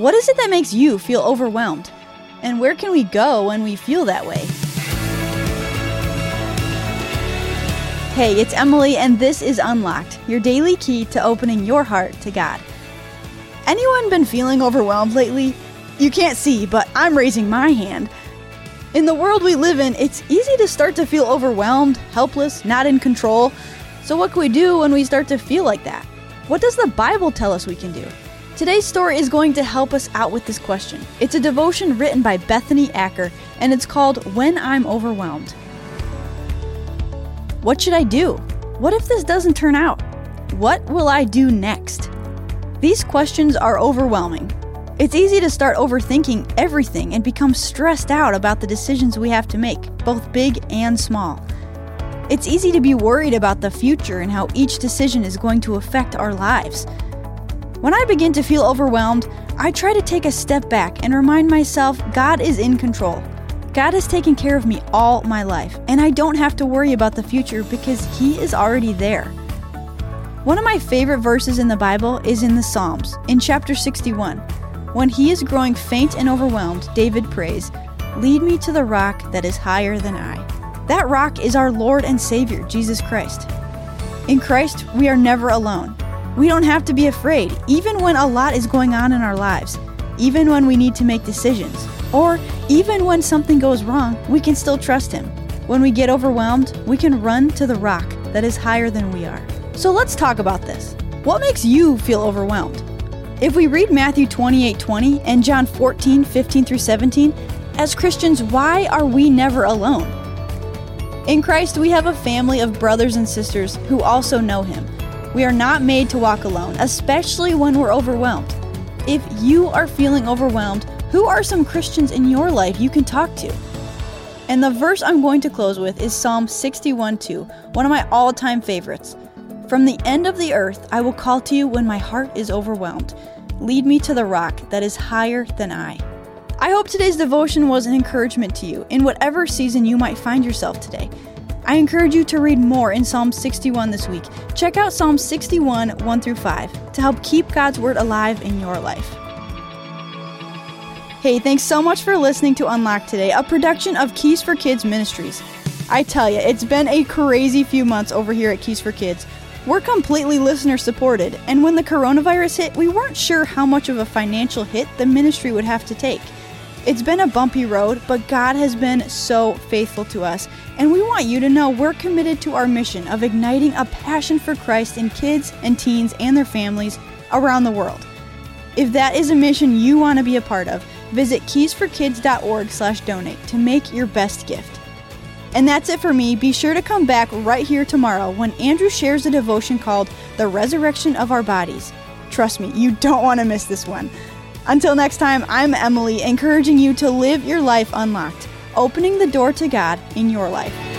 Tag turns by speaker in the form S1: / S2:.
S1: What is it that makes you feel overwhelmed? And where can we go when we feel that way? Hey, it's Emily, and this is Unlocked, your daily key to opening your heart to God. Anyone been feeling overwhelmed lately? You can't see, but I'm raising my hand. In the world we live in, it's easy to start to feel overwhelmed, helpless, not in control. So, what can we do when we start to feel like that? What does the Bible tell us we can do? Today's story is going to help us out with this question. It's a devotion written by Bethany Acker, and it's called When I'm Overwhelmed. What should I do? What if this doesn't turn out? What will I do next? These questions are overwhelming. It's easy to start overthinking everything and become stressed out about the decisions we have to make, both big and small. It's easy to be worried about the future and how each decision is going to affect our lives. When I begin to feel overwhelmed, I try to take a step back and remind myself God is in control. God has taken care of me all my life, and I don't have to worry about the future because He is already there. One of my favorite verses in the Bible is in the Psalms, in chapter 61. When he is growing faint and overwhelmed, David prays, Lead me to the rock that is higher than I. That rock is our Lord and Savior, Jesus Christ. In Christ, we are never alone. We don't have to be afraid, even when a lot is going on in our lives, even when we need to make decisions, or even when something goes wrong, we can still trust Him. When we get overwhelmed, we can run to the rock that is higher than we are. So let's talk about this. What makes you feel overwhelmed? If we read Matthew 28 20 and John 14 15 through 17, as Christians, why are we never alone? In Christ, we have a family of brothers and sisters who also know Him. We are not made to walk alone, especially when we're overwhelmed. If you are feeling overwhelmed, who are some Christians in your life you can talk to? And the verse I'm going to close with is Psalm 61 2, one of my all time favorites. From the end of the earth I will call to you when my heart is overwhelmed. Lead me to the rock that is higher than I. I hope today's devotion was an encouragement to you in whatever season you might find yourself today. I encourage you to read more in Psalm 61 this week. Check out Psalm 61 1 through 5 to help keep God's Word alive in your life. Hey, thanks so much for listening to Unlocked today, a production of Keys for Kids Ministries. I tell you, it's been a crazy few months over here at Keys for Kids. We're completely listener supported, and when the coronavirus hit, we weren't sure how much of a financial hit the ministry would have to take. It's been a bumpy road, but God has been so faithful to us, and we want you to know we're committed to our mission of igniting a passion for Christ in kids and teens and their families around the world. If that is a mission you want to be a part of, visit keysforkids.org/donate to make your best gift. And that's it for me. Be sure to come back right here tomorrow when Andrew shares a devotion called The Resurrection of Our Bodies. Trust me, you don't want to miss this one. Until next time, I'm Emily, encouraging you to live your life unlocked, opening the door to God in your life.